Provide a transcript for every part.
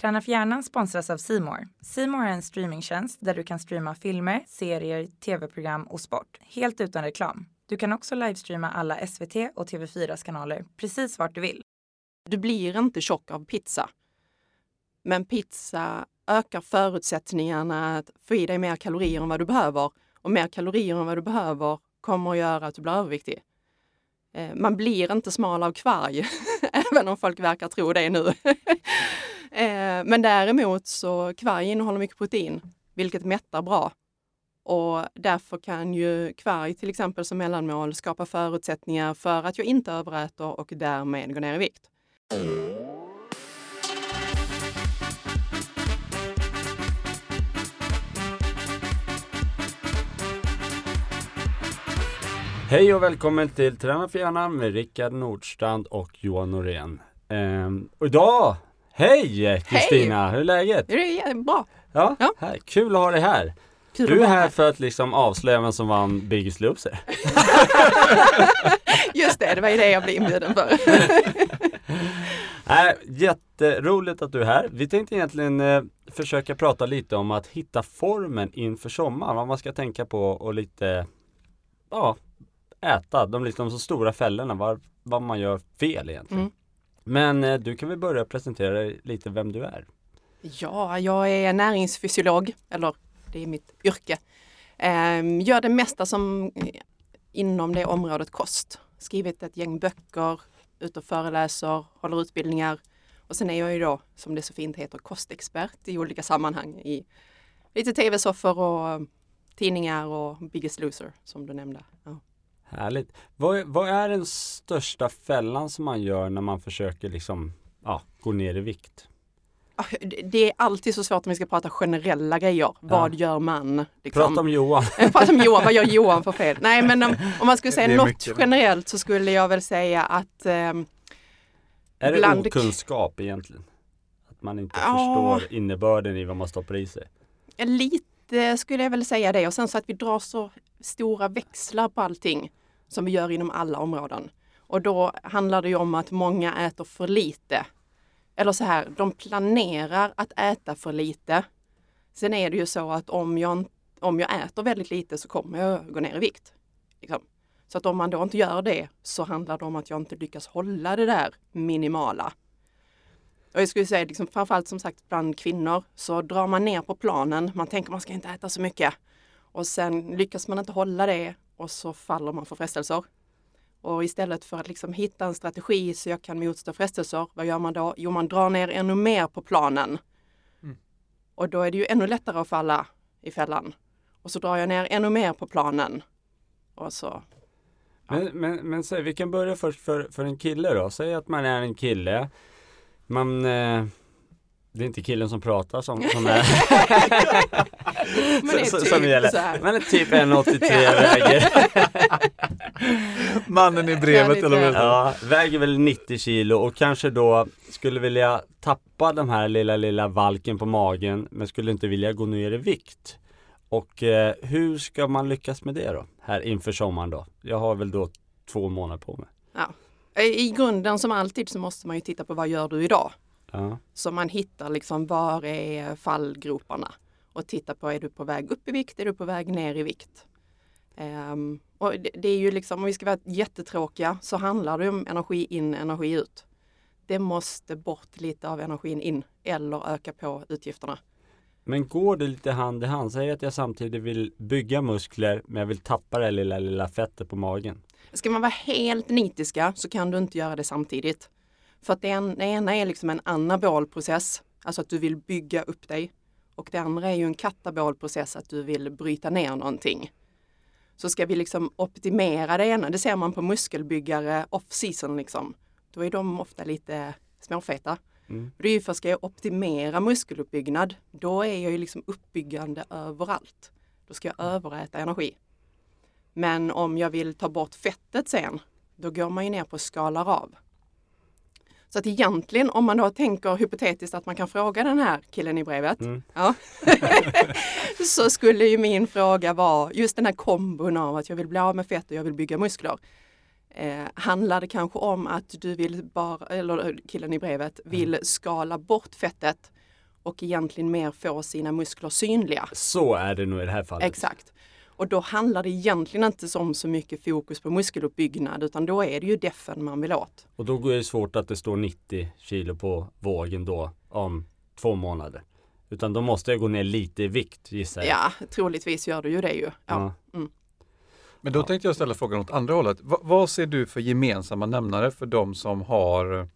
Träna för hjärnan sponsras av Simor. Simor är en streamingtjänst där du kan streama filmer, serier, tv-program och sport helt utan reklam. Du kan också livestreama alla SVT och TV4s kanaler precis vart du vill. Du blir inte tjock av pizza. Men pizza ökar förutsättningarna att få i dig mer kalorier än vad du behöver. Och mer kalorier än vad du behöver kommer att göra att du blir överviktig. Eh, man blir inte smal av kvarg, även om folk verkar tro det nu. Eh, men däremot så kvarg innehåller mycket protein, vilket mättar bra. Och därför kan ju kvarg till exempel som mellanmål skapa förutsättningar för att jag inte överäter och därmed går ner i vikt. Hej och välkommen till Träna för hjärnan med Rickard Nordstrand och Johan Norén. Ehm, och idag, hej Kristina, hur är läget? Det är bra. Ja, Ja. Här, kul att ha dig här. Kul Du är här för att liksom avslöja vem som vann Biggest Loser. Just det, det var ju det jag blev inbjuden för. Nej, jätteroligt att du är här. Vi tänkte egentligen eh, försöka prata lite om att hitta formen inför sommaren. Vad man ska tänka på och lite, ja, äta. De liksom så stora fällorna, vad, vad man gör fel egentligen. Mm. Men eh, du kan väl börja presentera dig lite vem du är. Ja, jag är näringsfysiolog, eller det är mitt yrke. Ehm, gör det mesta som eh, inom det området kost. Skrivit ett gäng böcker, ute och föreläser, håller utbildningar. Och sen är jag ju då, som det så fint heter, kostexpert i olika sammanhang i lite tv-soffor och tidningar och Biggest Loser som du nämnde. Ja. Härligt. Vad, är- vad är den största fällan som man gör när man försöker liksom, ja, gå ner i vikt? Ah, det- är alltid så svårt om vi ska prata generella grejer. Vad gör man? Liksom? Prata om Johan. Jag pratar om Johan, vad gör Johan för fel? Nej men om, om man skulle säga något mycket. generellt så skulle jag väl säga att ehm, Är det Bland- okunskap egentligen? Att man inte Ja. förstår innebörden i vad man stoppar i sig? lite Eh, skulle jag väl säga det och sen så att vi drar så stora växlar på allting som vi gör inom alla områden. Och då handlar det ju om att många äter för lite. Eller så här, de planerar att äta för lite. Sen är det ju så att om jag, om jag äter väldigt lite så kommer jag gå ner i vikt. Liksom. Så att om man då inte gör det så handlar det om att jag inte lyckas hålla det där minimala. Och jag skulle säga liksom, framförallt som sagt bland kvinnor så drar man ner på planen. Man tänker man ska inte äta så mycket. Och sen lyckas man inte hålla det och så faller man för frestelser. Och istället för att liksom hitta en strategi så jag kan motstå frestelser, vad gör man då? Jo, man drar ner ännu mer på planen. Och då är det ju ännu lättare att falla i fällan. Och så drar jag ner ännu mer på planen. Och så, Men, men, men säg, vi kan börja först för, för en kille då. Säg att man är en kille. Man, eh, det är inte killen som pratar som, som är, Men det är typ som gäller. så här. Man är typ 1,83 väger. Mannen i brevet Ja, eller vad. Ja, väger väl 90 kilo och kanske då skulle vilja tappa den här lilla, lilla valken på magen men skulle inte vilja gå ner i vikt. Och eh, hur ska man lyckas med det då? Här inför sommaren då? Jag har väl då två månader på mig. ja. I grunden som alltid så måste man ju titta på vad gör du idag? Ja. Så man hittar liksom var är fallgroparna och titta på är du på väg upp i vikt, är du på väg ner i vikt? Ehm, och det, det är ju liksom, om vi ska vara jättetråkiga så handlar det om energi in, energi ut. Det måste bort lite av energin in eller öka på utgifterna. Men går det lite hand i hand? Säg att jag samtidigt vill bygga muskler men jag vill tappa det lilla, lilla fettet på magen. Ska man vara helt nitiska så kan du inte göra det samtidigt. För att det, en, det ena är liksom en anabol process, alltså att du vill bygga upp dig. Och det andra är ju en katabol process, att du vill bryta ner någonting. Så ska vi liksom optimera det ena, det ser man på muskelbyggare off-season liksom. Då är de ofta lite småfeta. Mm. Det är ju för ska jag optimera muskeluppbyggnad, då är jag ju liksom uppbyggande överallt. Då ska jag överäta energi. Men om jag vill ta bort fettet sen, då går man ju ner på skalar av. Så att egentligen om man då tänker hypotetiskt att man kan fråga den här killen i brevet. Mm. Ja, så skulle ju min fråga vara just den här kombon av att jag vill bli av med fett och jag vill bygga muskler. Eh, handlar det kanske om att du vill bara, eller killen i brevet vill skala bort fettet och egentligen mer få sina muskler synliga. Så är det nog i det här fallet. Exakt. Och då handlar det egentligen inte om så mycket fokus på muskeluppbyggnad utan då är det ju defen man vill åt. Och då är det svårt att det står 90 kilo på vågen då om två månader. Utan då måste jag gå ner lite i vikt gissar jag. Ja, troligtvis gör du ju det ju. Ja. Ja. Mm. Men då tänkte jag ställa frågan åt andra hållet. Va- vad ser du för gemensamma nämnare för de som har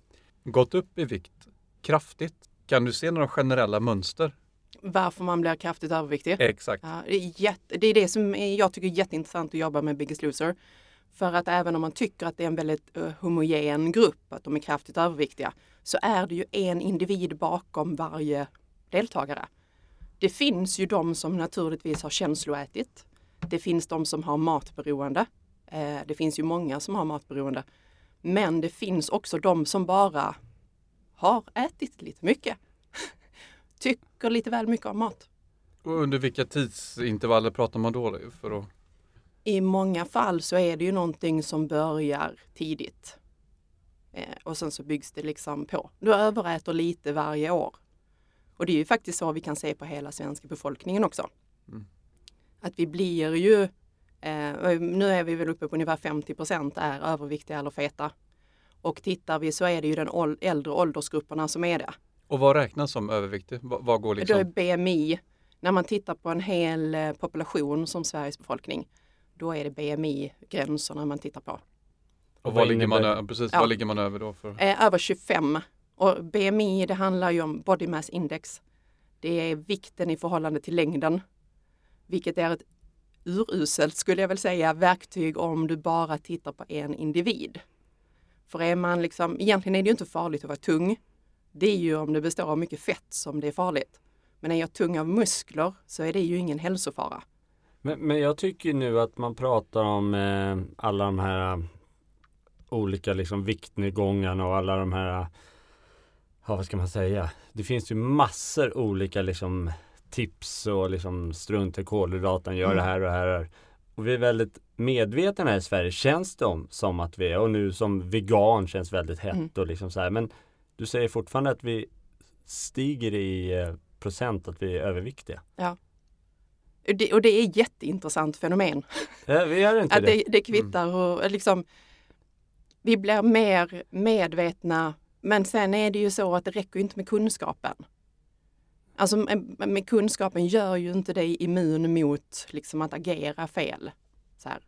gått upp i vikt kraftigt? Kan du se några generella mönster? Varför man blir kraftigt överviktig. Exakt. Ja, det, är jätte, det är det som jag tycker är jätteintressant att jobba med Biggest Loser. För att även om man tycker att det är en väldigt uh, homogen grupp, att de är kraftigt överviktiga, så är det ju en individ bakom varje deltagare. Det finns ju de som naturligtvis har känsloätit. Det finns de som har matberoende. Eh, det finns ju många som har matberoende. Men det finns också de som bara har ätit lite mycket. Tycker lite väl mycket om mat. Och under vilka tidsintervaller pratar man då? För att... I många fall så är det ju någonting som börjar tidigt. Eh, och sen så byggs det liksom på. Du överäter lite varje år. Och det är ju faktiskt så vi kan se på hela svenska befolkningen också. Mm. Att vi blir ju, eh, nu är vi väl uppe på ungefär 50 procent är överviktiga eller feta. Och tittar vi så är det ju den äldre åldersgrupperna som är det. Och vad räknas som överviktig? Va- Vad går Då är liksom? BMI, när man tittar på en hel eh, population som Sveriges befolkning, då är det BMI-gränserna man tittar på. Och vad vad ligger man, innebär- ö- precis, Ja. vad ligger man över då? För? Eh, över 25. Och BMI det handlar ju om body mass index. Det är vikten i förhållande till längden. Vilket är ett uruselt, skulle jag väl säga, verktyg om du bara tittar på en individ. För är man liksom, egentligen är det ju inte farligt att vara tung. Det är ju om det består av mycket fett som det är farligt. Men är jag tung av muskler så är det ju ingen hälsofara. Men, men jag tycker nu att man pratar om eh, alla de här eh, olika liksom viktnedgångarna och alla de här eh, Ja vad ska man säga? Det finns ju massor olika liksom tips och liksom strunt i kolhydraten, gör Mm. det här och det här. Och vi är väldigt medvetna här i Sverige känns det om, som att vi är och nu som vegan känns väldigt hett Mm. och liksom så här. Men du säger fortfarande att vi stiger i eh, procent att vi är överviktiga. Det, och det är ett jätteintressant fenomen. Ja, vi gör inte Att det. det, det kvittar och liksom vi blir mer medvetna men sen är det ju så att det räcker inte med kunskapen. Alltså med, kunskapen gör ju inte dig immun mot liksom att agera fel. Så här.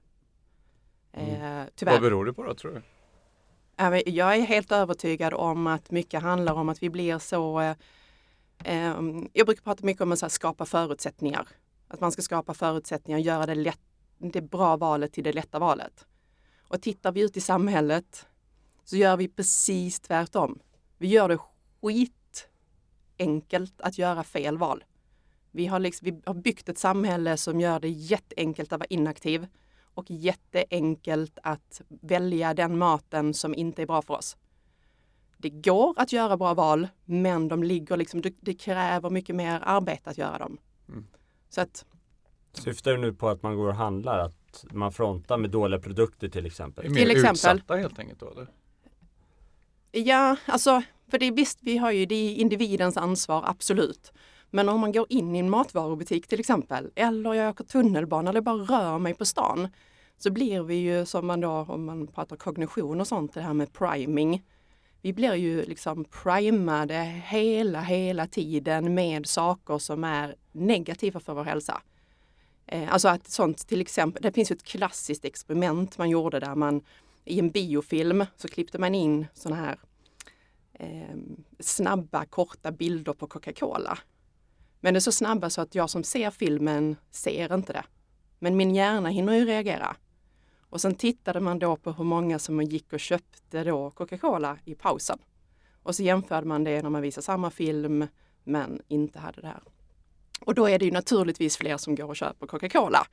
Eh, Vad tyvärr. beror det på då tror du? Jag är helt övertygad om att mycket handlar om att vi blir så eh, ehm, Jag brukar prata mycket om att skapa förutsättningar. Att man ska skapa förutsättningar och göra det, lätt, det bra valet till det lätta valet. Och tittar vi ut i samhället så gör vi precis tvärtom. Vi gör det skitenkelt att göra fel val. Vi har, liksom, vi har byggt ett samhälle som gör det jätteenkelt att vara inaktiv och jätteenkelt att välja den maten som inte är bra för oss. Det går att göra bra val, men de ligger liksom, det, kräver mycket mer arbete att göra dem. Mm. Så att, Syftar du nu på att man går och handlar? Att man frontar med dåliga produkter till exempel? Är mer Till exempel. utsatta helt enkelt då eller? ja, alltså, för det är visst, vi har ju, det är individens ansvar, absolut. Men om man går in i en matvarubutik till exempel, eller jag åker tunnelbana eller bara rör mig på stan, så blir vi ju som man då, om man pratar kognition och sånt, det här med priming. Vi blir ju liksom primade hela, hela tiden med saker som är negativa för vår hälsa. Eh, alltså att sånt till exempel, det finns ju ett klassiskt experiment man gjorde där man i en biofilm så klippte man in såna här eh, snabba korta bilder på Coca-Cola. Men det är så snabba så att jag som ser filmen ser inte det. Men min hjärna hinner ju reagera. Och sen tittade man då på hur många som gick och köpte då Coca-Cola i pausen. Och så jämförde man det när man visar samma film men inte hade det här. Och då är det ju naturligtvis fler som går och köper Coca-Cola.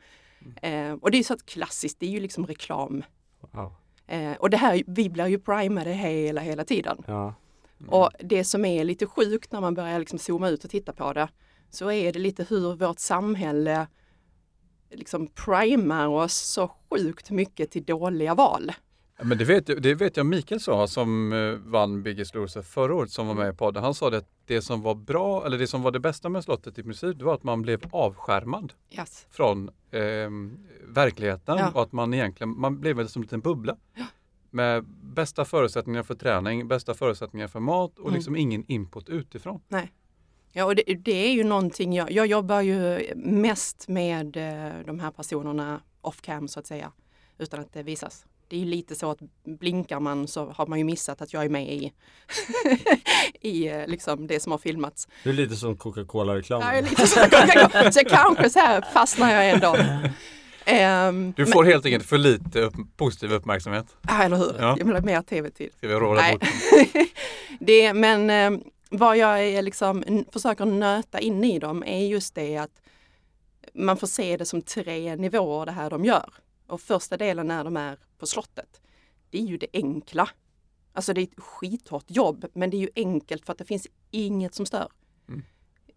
Eh, och det är ju så att klassiskt, det är ju liksom reklam. Wow. Eh, och det här, vi blir ju primade hela, hela tiden. Ja. Och det som är lite sjukt när man börjar liksom zooma ut och titta på det, så är det lite hur vårt samhälle liksom primar oss så sjukt mycket till dåliga val. Ja, Men det vet, jag- det vet jag Mikael sa som eh, vann Biggest Loser förra året som var med i podden. Han sa det att det som var bra, eller det som var det bästa med slottet i princip, det var att man blev avskärmad Yes. från eh, verkligheten Ja. och att man egentligen, man blev väl som en liten bubbla. Med bästa förutsättningar för träning, bästa förutsättningar för mat och Mm. liksom ingen input utifrån. Ja, och det, det är ju någonting, jag, jag jobbar ju mest med eh, de här personerna off cam så att säga, utan att det visas. Det är ju lite så att blinkar man så har man ju missat att jag är med i, i eh, liksom det som har filmats. Det är lite som Coca-Cola-reklamen. Är lite så, så kanske så här fastnar jag ändå. Ehm, Du får helt enkelt för lite upp, positiv uppmärksamhet. ja, eller hur? Ja. Jag vill ha mer tv-tid. Ska vi råda Nej. bort. det, men eh, vad jag är liksom, försöker nöta in i dem är just det att man får se det som tre nivåer det här de gör. Och första delen när de är på slottet, det är ju det enkla. Alltså det är ett skithårt jobb, men det är ju enkelt för att det finns inget som stör. Mm.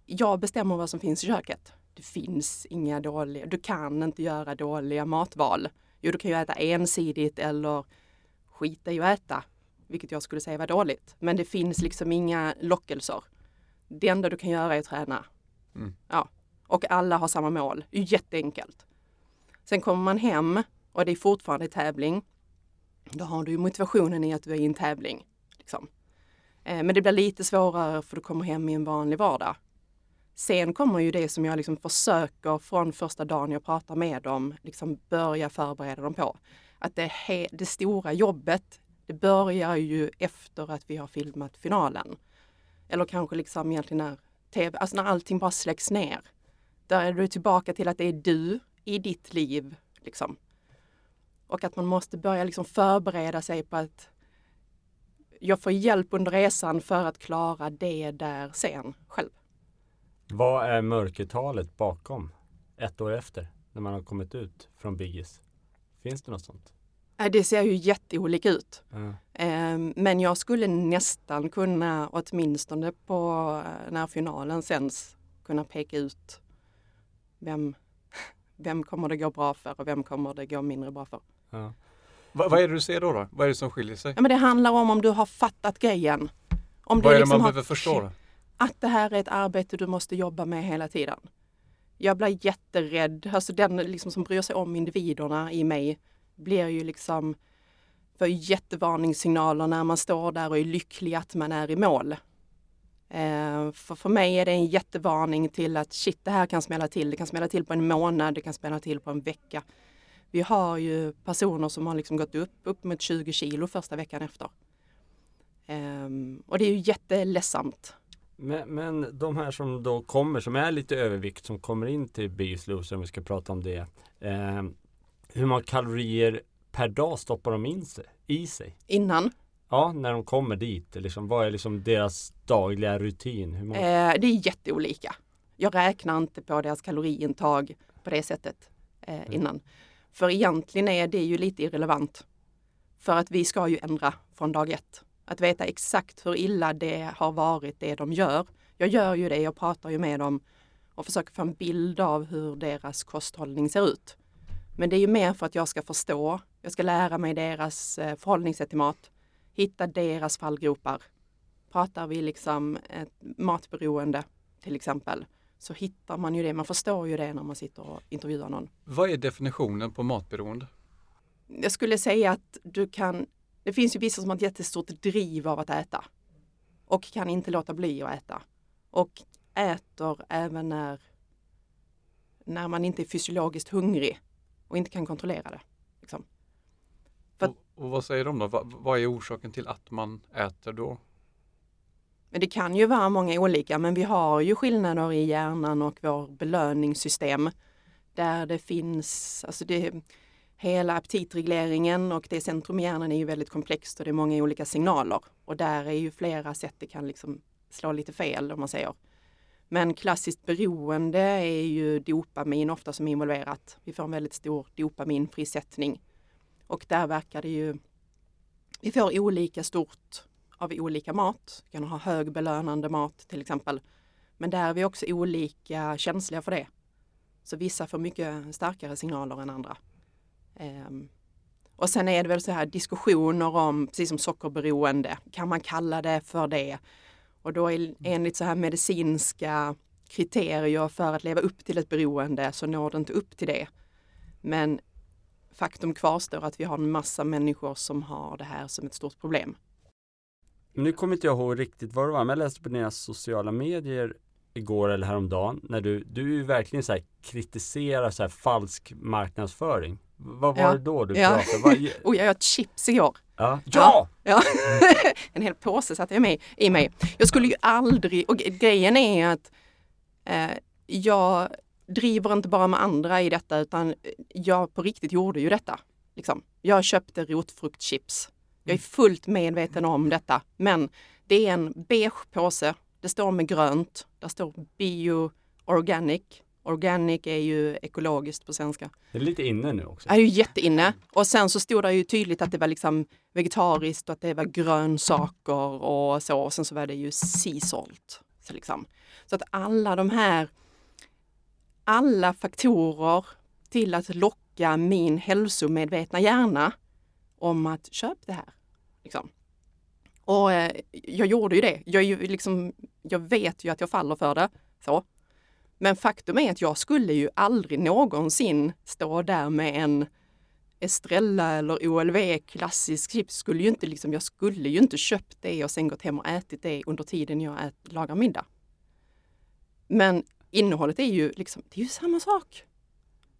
Jag bestämmer vad som finns i köket. Det finns inga dåliga, du kan inte göra dåliga matval. Jo, du kan ju äta ensidigt eller skita i att äta, vilket jag skulle säga var dåligt. Men det finns liksom inga lockelser. Det enda du kan göra är att träna. Mm. Ja. Och alla har samma mål. Jätteenkelt. Sen kommer man hem och det är fortfarande tävling. Då har du ju motivationen i att du är i en tävling. Liksom. Eh, Men det blir lite svårare för du kommer hem i en vanlig vardag. Sen kommer ju det som jag liksom försöker från första dagen jag pratar med dem, liksom börja förbereda dem på. Att det, det stora jobbet, det börjar ju efter att vi har filmat finalen. Eller kanske liksom egentligen när TV, alltså när allting bara släcks ner. Där är du tillbaka till att det är du i ditt liv. Liksom. Och att man måste börja liksom förbereda sig på att jag får hjälp under resan för att klara det där sen själv. Vad är mörkertalet bakom ett år efter när man har kommit ut från Biggis? Finns det något sånt? Nej, Det ser ju jätteolika ut. Ehm, Men jag skulle nästan kunna, åtminstone på eh, när finalen sänds, kunna peka ut vem, vem kommer det gå bra för och vem kommer det gå mindre bra för. Va, vad är det du ser då, då? Vad är det som skiljer sig? Ja, men det handlar om om du har fattat grejen. Om Vad är det liksom man har- behöver förstå? Då? Att det här är ett arbete du måste jobba med hela tiden. Jag blir jätterädd, alltså den liksom som bryr sig om individerna i mig blir ju liksom för jättevarningssignaler när man står där och är lycklig att man är i mål. Eh, för, för mig är det en jättevarning till att shit, det här kan smälla till. Det kan smälla till på en månad, det kan smälla till på en vecka. Vi har ju personer som har liksom gått upp, upp mot 20 kilo första veckan efter. Ehm, och det är ju jätteledsamt. Men, men de här som då kommer, som är lite övervikt, som kommer in till Biggest Loser, om vi ska prata om det. Eh, hur många kalorier per dag stoppar de in sig, i sig? Innan. Ja, när de kommer dit, liksom, vad är liksom deras dagliga rutin? Hur många? Eh, det är jätteolika. Jag räknar inte på deras kaloriintag på det sättet eh, innan. För egentligen är det ju lite irrelevant. För att vi ska ju ändra från dag ett. Att veta exakt hur illa det har varit det de gör. Jag gör ju det, jag pratar ju med dem och försöker få en bild av hur deras kosthållning ser ut. Men det är ju mer för att jag ska förstå. Jag ska lära mig deras eh, förhållningssätt till mat. Hitta deras fallgropar. Pratar vi liksom ett matberoende till exempel så hittar man ju det. Man förstår ju det när man sitter och intervjuar någon. Vad är definitionen på matberoende? Jag skulle säga att du kan, det finns ju vissa som har ett jättestort driv av att äta och kan inte låta bli att äta. Och äter även när, när man inte är fysiologiskt hungrig och inte kan kontrollera det. Liksom. För- Och, och vad säger de då? Va, vad är orsaken till att man äter då? Men det kan ju vara många olika, men vi har ju skillnader i hjärnan och vår belöningssystem där det finns, alltså det, hela aptitregleringen och det centrum i hjärnan är ju väldigt komplext och det är många olika signaler och där är ju flera sätt det kan liksom slå lite fel om man säger. Men klassiskt beroende är ju dopamin ofta som är involverat. Vi får en väldigt stor dopaminfrisättning och där verkar det ju, vi får olika stort av olika mat. Vi kan ha hög belönande mat till exempel. Men där är vi också olika känsliga för det. Så vissa får mycket starkare signaler än andra. Um, och sen är det väl så här diskussioner om, precis som sockerberoende, kan man kalla det för det? Och då är, enligt så här medicinska kriterier för att leva upp till ett beroende så når det inte upp till det. Men faktum kvarstår att vi har en massa människor som har det här som ett stort problem. Nu kommer inte jag ihåg riktigt vad det var, men jag läste på dina sociala medier igår eller häromdagen när du, du verkligen så kritiserar så här falsk marknadsföring. Vad var Ja. det då du Ja. pratade? Vad, Och jag åt chips igår. ja. ja! Ja. en hel påse satte jag med, i mig. Jag skulle ju aldrig, och grejen är att eh, jag driver inte bara med andra i detta utan jag på riktigt gjorde ju detta. Liksom. Jag köpte rotfruktchips. Jag är fullt medveten om detta men det är en beige påse. Det står med grönt. Där står bio organic. Organic är ju ekologiskt på svenska. Det är lite inne nu också. Det är ju jätteinne. Och sen så stod det ju tydligt att det var liksom vegetariskt och att det var grönsaker och så. Och sen så var det ju sea salt. Så, liksom. så att alla de här, alla faktorer till att locka min hälsomedvetna hjärna om att köp det här. Liksom. Och eh, jag gjorde ju det. Jag, ju liksom, jag vet ju att jag faller för det. Så. Men faktum är att jag skulle ju aldrig någonsin stå där med en Estrella eller OLV klassisk chips. Skulle ju inte, liksom, jag skulle ju inte köpt det och sen gått hem och ätit det under tiden jag ät, lagar middag. Men innehållet är ju, liksom, det är ju samma sak.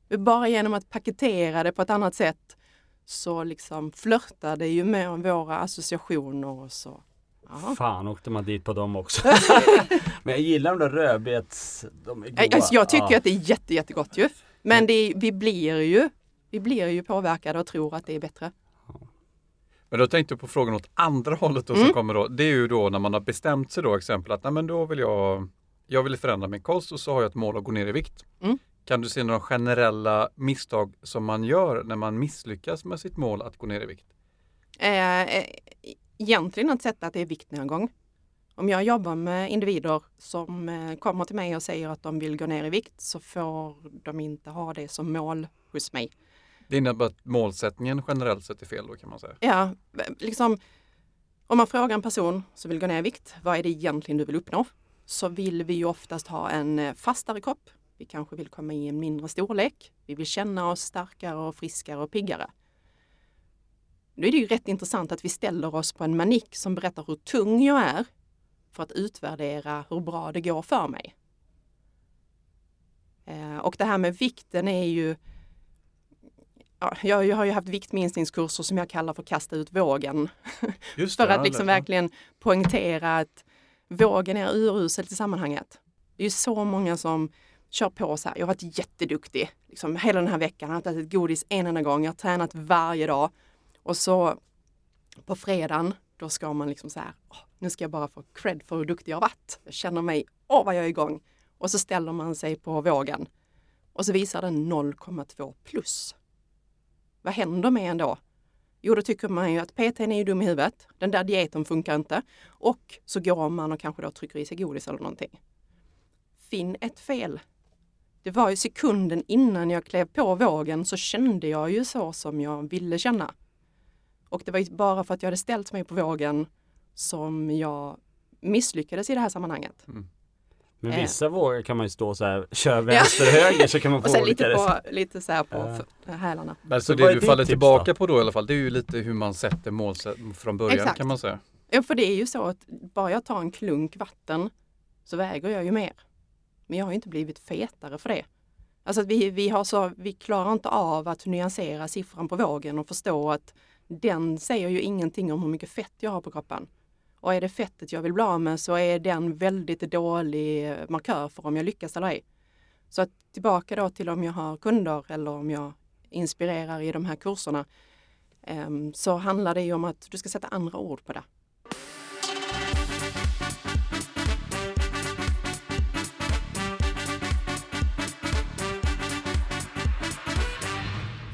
Bara genom att paketera det på ett annat sätt så liksom flörtar det ju med våra associationer och så. Ja. Fan åkte man dit på dem också. men jag gillar de där rödbets... De är goda. Alltså, jag tycker ja. att det är jätte, jättegott ju. Men det, är- vi blir ju vi blir ju påverkade och tror att det är bättre. Men då tänkte jag på frågan åt andra hållet då Mm. som kommer då. Det är ju då när man har bestämt sig då exempel att nej, men då vill jag, jag vill förändra min kost och så har jag ett mål att gå ner i vikt. Mm. Kan du se några generella misstag som man gör när man misslyckas med sitt mål att gå ner i vikt? Eh, eh, egentligen att sätta att det är viktnedgång. Om jag jobbar med individer som eh, kommer till mig och säger att de vill gå ner i vikt så får de inte ha det som mål hos mig. Det innebär att målsättningen generellt sett är fel då kan man säga. Ja, liksom, om man frågar en person som vill gå ner i vikt, vad är det egentligen du vill uppnå? Så vill vi ju oftast ha en eh, fastare kropp. Vi kanske vill komma i en mindre storlek. Vi vill känna oss starkare och friskare och piggare. Nu är det ju rätt intressant att vi ställer oss på en manik som berättar hur tung jag är för att utvärdera hur bra det går för mig. Eh, Och det här med vikten är ju Ja, jag, har ju haft viktminskningskurser som jag kallar för kasta ut vågen. Just För det, att liksom det- verkligen poängtera att vågen är uruselt i sammanhanget. Det är ju så många som kör på så här. Jag har varit jätteduktig liksom, hela den här veckan. Jag har inte ätit godis en enda gång. Jag har tränat varje dag. Och så på fredagen, då ska man liksom så här. "Åh, nu ska jag bara få cred för hur duktig jag har varit. Jag känner mig, åh vad jag är igång. Och så ställer man sig på vågen. Och så visar den 0,2 plus. Vad händer med en då? Jo, då tycker man ju att PT är ju dum i huvudet. Den där dieten funkar inte. Och så går man och kanske då trycker i sig godis eller någonting. Finn ett fel. Det var ju sekunden innan jag klev på vågen så kände jag ju så som jag ville känna. Och det var ju bara för att jag hade ställt mig på vågen som jag misslyckades i det här sammanhanget. Men Eh. vissa vågar kan man ju stå så här, kör vänster höger så kan man Och få sen olika lite, på, lite så här på Ja. hälarna. Men så, Så det är du faller tillbaka då? på då i alla fall, det är ju lite hur man sätter mål från början Exakt. kan man säga. Ja, för det är ju så att bara jag tar en klunk vatten så väger jag ju mer. Men jag har ju inte blivit fetare för det. Alltså att vi, vi, har så, vi klarar inte av att nyansera siffran på vågen och förstå att den säger ju ingenting om hur mycket fett jag har på kroppen. Och är det fettet jag vill bli av med så är den väldigt dålig eh, markör för om jag lyckas eller ej. Så att tillbaka då till om jag har kunder eller om jag inspirerar i de här kurserna ehm, så handlar det ju om att du ska sätta andra ord på det.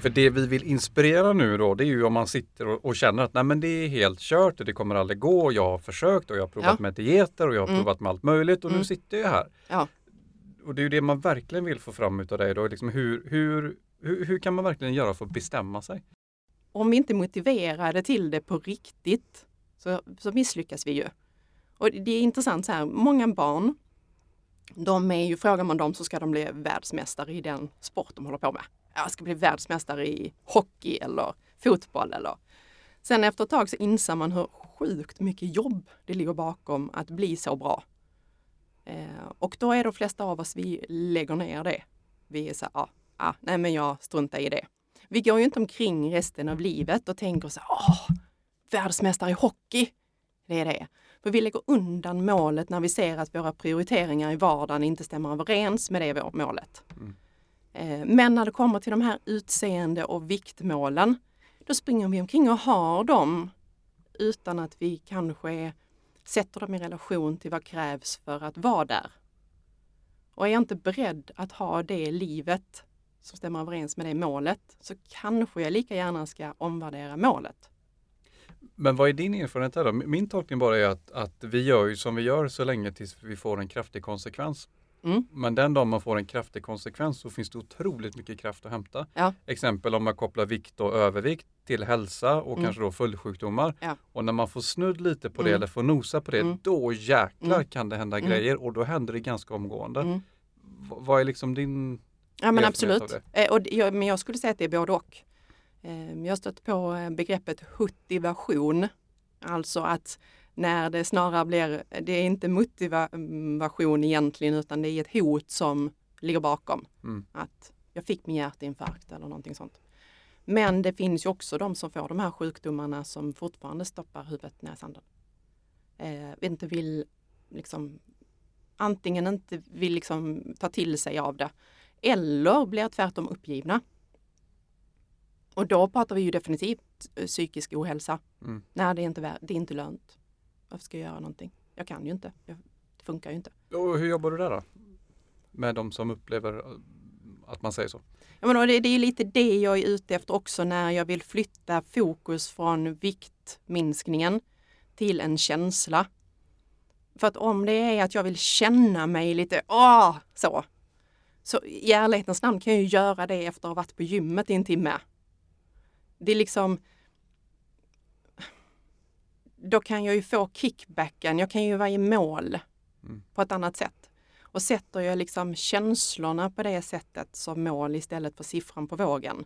För det vi vill inspirera nu då, det är ju om man sitter och, och känner att nej men det är helt kört och det kommer aldrig gå. Jag har försökt och jag har provat Ja. med dieter och jag har Mm. provat med allt möjligt och nu Mm. sitter jag här. Ja. Och det är ju det man verkligen vill få fram utav dig då. Liksom hur, hur, hur, hur kan man verkligen göra för att bestämma sig? om vi inte är motiverade till det på riktigt så, så misslyckas vi ju. Och det är intressant så här, många barn, de är ju, frågar man dem så ska de bli världsmästare i den sport de håller på med. Jag ska bli världsmästare i hockey eller fotboll eller Sen efter ett tag så inser man hur sjukt mycket jobb det ligger bakom att bli så bra. Eh, och då är de flesta av oss, vi lägger ner det. Vi är så här, ah, ah, nej men jag struntar i det. Vi går ju inte omkring resten av livet och tänker så här, världsmästare i hockey. Det är det. För vi lägger undan målet när vi ser att våra prioriteringar i vardagen inte stämmer överens med det målet. Mm. Eh, men när det kommer till de här utseende och viktmålen, då springer vi omkring och har dem utan att vi kanske sätter dem i relation till vad krävs för att vara där. Och är jag inte beredd att ha det livet som stämmer överens med det målet så kanske jag lika gärna ska omvärdera målet. Men vad är din erfarenhet här då? Min tolkning bara är att, att vi gör ju som vi gör så länge tills vi får en kraftig konsekvens. Mm. Men den dag man får en kraftig konsekvens så finns det otroligt mycket kraft att hämta. Ja. Exempel om man kopplar vikt och övervikt till hälsa och mm. kanske då följdsjukdomar. Ja. Och när man får snudd lite på det mm. eller får nosa på det, mm. då jäklar mm. kan det hända mm. grejer och då händer det ganska omgående. vad är liksom din Ja men absolut. Eh, och jag, men jag skulle säga att det är både och. Eh, jag har stött på eh, begreppet hutivation. Alltså att när det snarare blir, det är inte motivation egentligen utan det är ett hot som ligger bakom. Mm. Att jag fick min hjärtinfarkt eller någonting sånt. Men det finns ju också de som får de här sjukdomarna som fortfarande stoppar huvudet sanden. Eh, inte vill liksom antingen inte vill liksom ta till sig av det eller blir tvärtom uppgivna. Och då pratar vi ju definitivt psykisk ohälsa. Mm. Nej, det är, inte, det är inte lönt. Varför ska jag göra någonting? Jag kan ju inte. Jag, det funkar ju inte. Och hur jobbar du där då? Med de som upplever eh, att man säger så? Ja, men det, det är lite det jag är ute efter också när jag vill flytta fokus från viktminskningen till en känsla. För att om det är att jag vill känna mig lite, åh, så, så i ärlighetens namn kan jag ju göra det efter att ha varit på gymmet i en timme. Det är liksom... Då kan jag ju få kickbacken, jag kan ju vara i mål mm. på ett annat sätt. Och sätter jag liksom känslorna på det sättet som mål istället för siffran på vågen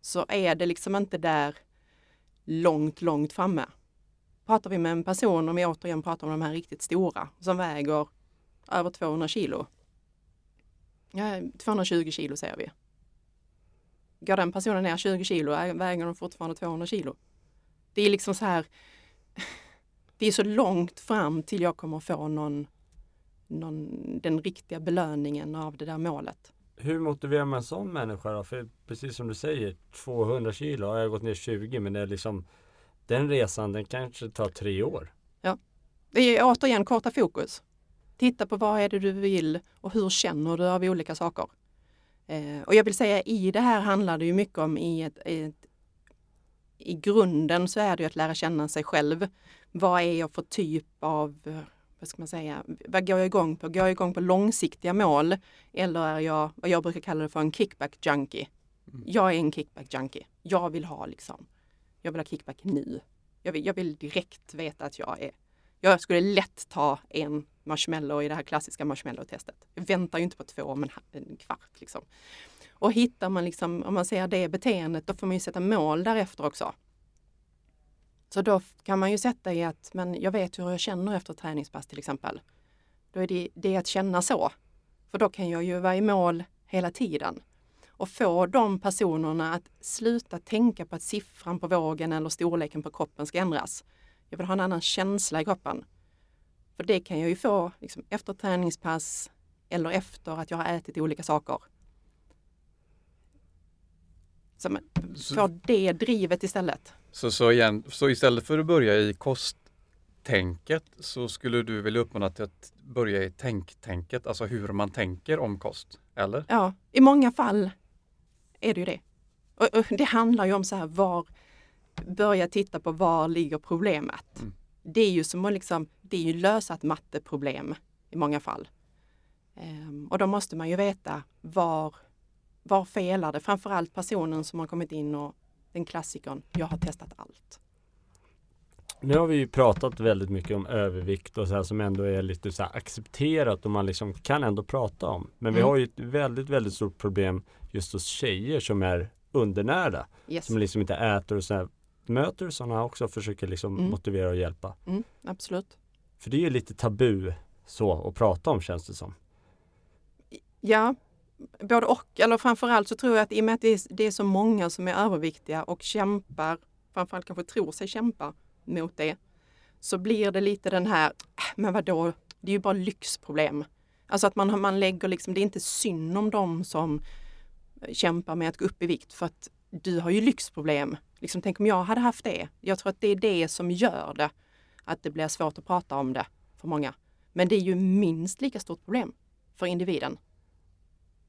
så är det liksom inte där långt, långt framme. Pratar vi med en person, om vi återigen pratar om de här riktigt stora, som väger över 200 kilo, Ja, 220 kilo säger vi. Går den personen ner 20 kilo väger de fortfarande 200 kilo. Det är liksom så här. Det är så långt fram till jag kommer få någon, någon, den riktiga belöningen av det där målet. Hur motiverar man en sån människa då? För precis som du säger, 200 kilo, har jag gått ner 20 men det är liksom den resan den kanske tar tre år. Ja, det är återigen korta fokus. Titta på vad är det du vill och hur känner du av olika saker. Eh, och jag vill säga i det här handlar det ju mycket om i ett, ett i grunden så är det att lära känna sig själv. Vad är jag för typ av, vad ska man säga, vad går jag igång på? Går jag igång på långsiktiga mål eller är jag vad jag brukar kalla det för en kickback junkie? Mm. Jag är en kickback junkie. Jag vill ha liksom, jag vill ha kickback nu. Jag vill, jag vill direkt veta att jag är jag skulle lätt ta en marshmallow i det här klassiska marshmallow-testet. Jag väntar ju inte på två om en, en kvart. Liksom. Och hittar man liksom, om man ser det beteendet, då får man ju sätta mål därefter också. Så då kan man ju sätta i att, men jag vet hur jag känner efter träningspass till exempel. Då är det, det att känna så. För då kan jag ju vara i mål hela tiden. Och få de personerna att sluta tänka på att siffran på vågen eller storleken på kroppen ska ändras. Jag vill ha en annan känsla i kroppen. För det kan jag ju få liksom, efter träningspass eller efter att jag har ätit olika saker. Så man får det drivet istället. Så, så, igen, så istället för att börja i kosttänket så skulle du vilja uppmana till att börja i tänktänket, alltså hur man tänker om kost? Eller? Ja, i många fall är det ju det. Och, och det handlar ju om så här var, börja titta på var ligger problemet. Mm. Det är ju som att liksom, det är ju lösa ett matteproblem i många fall. Um, och då måste man ju veta var, var felar det? Framförallt personen som har kommit in och den klassikern, jag har testat allt. Nu har vi ju pratat väldigt mycket om övervikt och så här som ändå är lite så här accepterat och man liksom kan ändå prata om. Men vi Mm. har ju ett väldigt, väldigt stort problem just hos tjejer som är undernärda. Yes. Som liksom inte äter och så här. Möter du sådana också och försöker liksom Mm. motivera och hjälpa? Mm, absolut. För det är ju lite tabu så att prata om känns det som. Ja, både och. Eller framförallt så tror jag att i och med att det är, det är så många som är överviktiga och kämpar, framförallt kanske tror sig kämpa mot det, så blir det lite den här, äh, men vadå, det är ju bara lyxproblem. Alltså att man, man lägger liksom, det är inte synd om dem som eh, kämpar med att gå upp i vikt för att du har ju lyxproblem. Liksom, tänk om jag hade haft det. Jag tror att det är det som gör det, att det blir svårt att prata om det för många. Men det är ju minst lika stort problem för individen.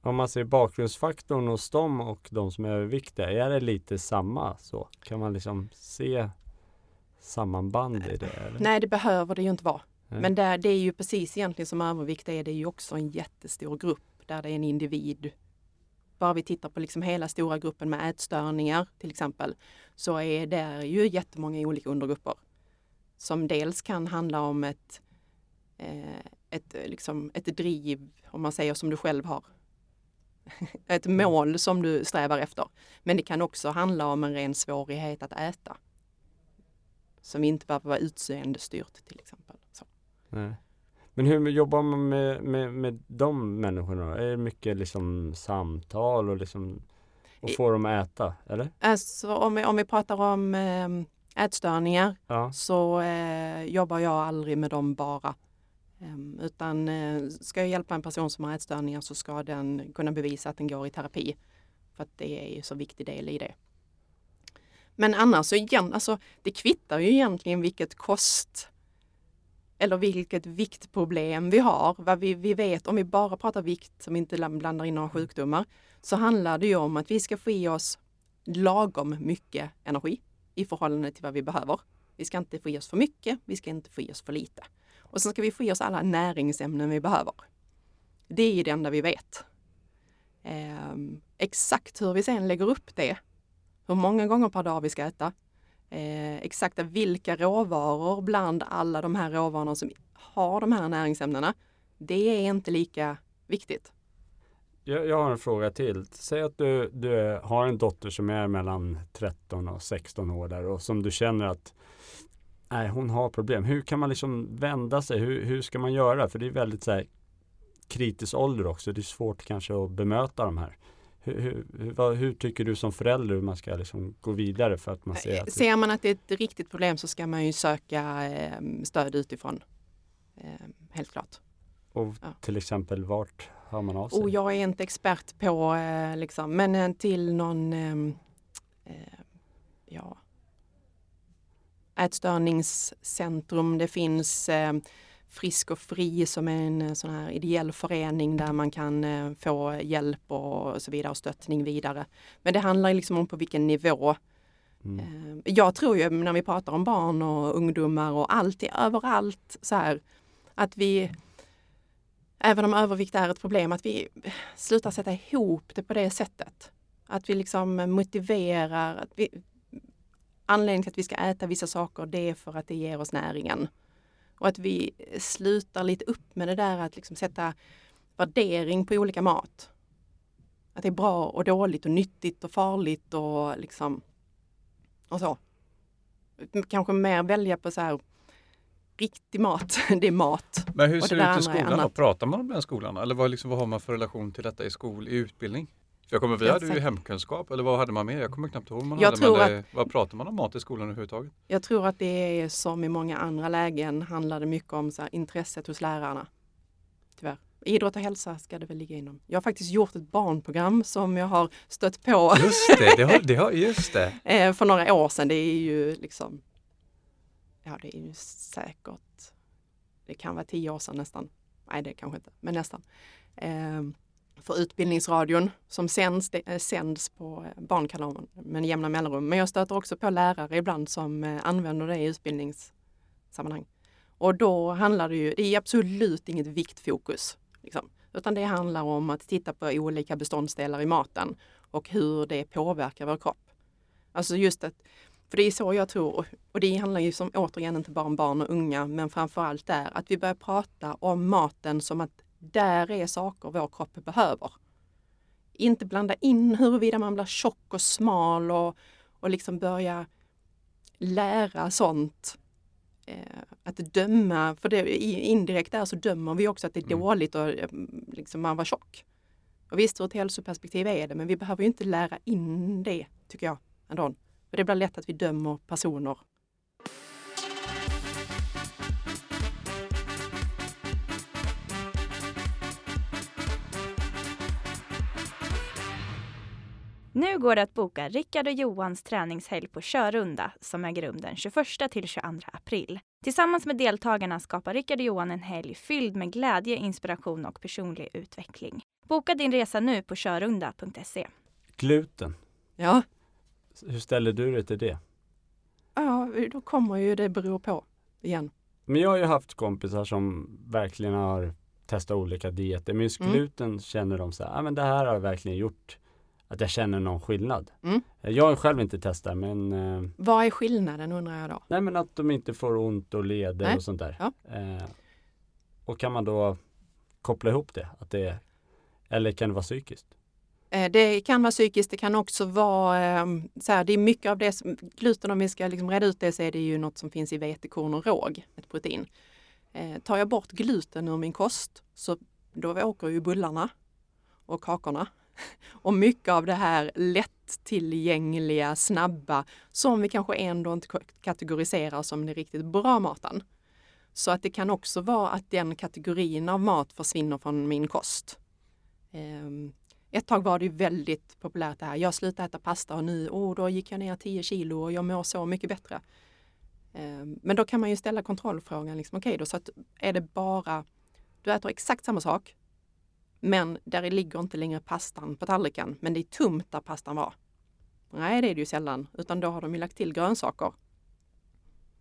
Om man ser bakgrundsfaktorn hos dem och de som är överviktiga, är det lite samma så? Kan man liksom se sammanband i det? Eller? Nej, det behöver det ju inte vara. Nej. Men det, det är ju precis egentligen som övervikt är det ju också en jättestor grupp där det är en individ. Bara vi tittar på liksom hela stora gruppen med ätstörningar till exempel så är det ju jättemånga olika undergrupper. Som dels kan handla om ett, eh, ett, liksom, ett driv, om man säger som du själv har. ett mål som du strävar efter. Men det kan också handla om en ren svårighet att äta. Som inte behöver vara utseendestyrt till exempel. Så. Nej. Men hur jobbar man med, med, med de människorna? Är det mycket liksom samtal och liksom och få dem att äta? Eller? Alltså, om, vi, om vi pratar om eh, ätstörningar Ja. så eh, jobbar jag aldrig med dem bara. Ehm, utan eh, ska jag hjälpa en person som har ätstörningar så ska den kunna bevisa att den går i terapi. För att det är ju så viktig del i det. Men annars så igen, alltså det kvittar ju egentligen vilket kost eller vilket viktproblem vi har. Vad vi, vi vet, om vi bara pratar vikt som inte blandar in några sjukdomar, så handlar det ju om att vi ska få i oss lagom mycket energi i förhållande till vad vi behöver. Vi ska inte få i oss för mycket, vi ska inte få i oss för lite. Och sen ska vi få i oss alla näringsämnen vi behöver. Det är det enda vi vet. Ehm, exakt hur vi sen lägger upp det, hur många gånger per dag vi ska äta, eh, exakt vilka råvaror bland alla de här råvarorna som har de här näringsämnena, det är inte lika viktigt. Jag, jag har en fråga till. Säg att du, du har en dotter som är mellan 13 och 16 år där och som du känner att nej, hon har problem. Hur kan man liksom vända sig? Hur, hur ska man göra? För det är väldigt så här, kritisk ålder också. Det är svårt kanske att bemöta de här. Hur, hur, vad, hur tycker du som förälder hur man ska liksom gå vidare för att man ser att Ser man att det är ett riktigt problem så ska man ju söka eh, stöd utifrån. Eh, helt klart. och ja. till exempel vart hör man av sig? Och jag är inte expert på, eh, liksom, men eh, till någon ehm, eh, ja, ätstörningscentrum. Det finns eh, Frisk och Fri som är en eh, sån här ideell förening där man kan eh, få hjälp och så vidare och stöttning vidare. Men det handlar liksom om på vilken nivå. Mm. Eh, Jag tror ju när vi pratar om barn och ungdomar och allt, överallt så här att vi Även om övervikt är ett problem, att vi slutar sätta ihop det på det sättet. Att vi liksom motiverar, att vi, anledningen till att vi ska äta vissa saker det är för att det ger oss näringen. Och att vi slutar lite upp med det där att liksom sätta värdering på olika mat. Att det är bra och dåligt och nyttigt och farligt och liksom och så. Kanske mer välja på så här riktig mat, det är mat. Men hur ser det ut i skolan? då? Pratar man om den skolan? Eller vad, liksom, vad har man för relation till detta i skol, i utbildning? Jag kommer, vi hade ju hemkunskap, eller vad hade man mer? Jag kommer knappt ihåg vad man Jag hade. tror det, vad pratar man om mat i skolan överhuvudtaget? Jag tror att det är som i många andra lägen handlar det mycket om så här, intresset hos lärarna. Tyvärr. Idrott och hälsa ska det väl ligga inom. Jag har faktiskt gjort ett barnprogram som jag har stött på Just det, det har, det har, just det. eh, för några år sedan. Det är ju liksom, ja det är ju säkert, det kan vara tio år sedan nästan. Nej det kanske inte, men nästan. För Utbildningsradion som sänds, det, eh, sänds på eh, Barnkanalen med jämna mellanrum. Men jag stöter också på lärare ibland som eh, använder det i utbildningssammanhang. Och då handlar det ju, det är absolut inget viktfokus. Liksom. Utan det handlar om att titta på olika beståndsdelar i maten och hur det påverkar vår kropp. Alltså just att För det är så jag tror, och det handlar ju som återigen inte bara om barn och unga, men framförallt där att vi börjar prata om maten som att där är saker vår kropp behöver. Inte blanda in huruvida man blir tjock och smal och, och liksom börja lära sånt. Eh, att döma, för det, indirekt där så dömer vi också att det är mm. dåligt att eh, liksom, man var tjock. Och visst, ur ett hälsoperspektiv är det, men vi behöver ju inte lära in det, tycker jag, ändå. För det blir lätt att vi dömer personer. Nu går det att boka Rickard och Johans träningshelg på Körunda som äger rum den 21 till 22 april. Tillsammans med deltagarna skapar Rickard och Johan en helg fylld med glädje, inspiration och personlig utveckling. Boka din resa nu på körunda.se. Gluten. Ja. Hur ställer du dig till det? Ja, då kommer ju det beror på igen. Men jag har ju haft kompisar som verkligen har testat olika dieter. Men just mm. gluten mm. känner de så här, ah, men det här har verkligen gjort att jag känner någon skillnad. Mm. Jag har själv inte testat men eh, Vad är skillnaden undrar jag då? Nej men att de inte får ont och leder nej. och sånt där. Ja. Eh, och kan man då koppla ihop det? Att det eller kan det vara psykiskt? Eh, det kan vara psykiskt, det kan också vara ehm, så här, det är mycket av det som, gluten om vi ska liksom reda ut det så är det ju något som finns i vetekorn och råg, ett protein. Eh, tar jag bort gluten ur min kost så då åker ju bullarna och kakorna. Och mycket av det här lättillgängliga, snabba som vi kanske ändå inte kategoriserar som den riktigt bra maten. Så att det kan också vara att den kategorin av mat försvinner från min kost. Ehm, ett tag var det väldigt populärt det här. Jag slutade äta pasta och nu oh, då gick jag ner 10 kilo och jag mår så mycket bättre. Ehm, men då kan man ju ställa kontrollfrågan. Liksom, Okej, okay, då så att är det bara du äter exakt samma sak, men där ligger inte längre pastan på tallriken, men det är tomt där pastan var. Nej, det är det ju sällan, utan då har de ju lagt till grönsaker.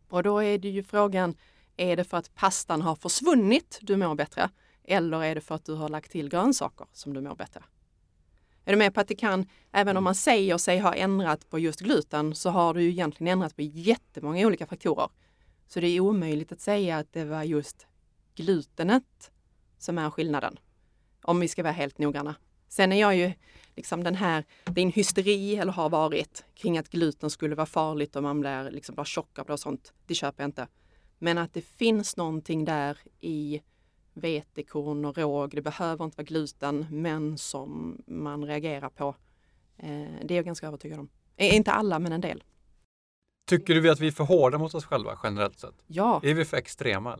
Och då är det ju frågan, är det för att pastan har försvunnit du mår bättre? Eller är det för att du har lagt till grönsaker som du mår bättre? Är du med på att det kan, även om man säger sig ha ändrat på just gluten, så har du ju egentligen ändrat på jättemånga olika faktorer. Så det är omöjligt att säga att det var just glutenet som är skillnaden. Om vi ska vara helt noggranna. Sen är jag ju liksom den här, din hysteri eller har varit kring att gluten skulle vara farligt och man blir liksom bara tjock av det och sånt. Det köper jag inte. Men att det finns någonting där i vetekorn och råg. Det behöver inte vara gluten, men som man reagerar på. Eh, det är jag ganska övertygad om. Eh, inte alla, men en del. Tycker du att vi är för hårda mot oss själva generellt sett? Ja. Är vi för extrema?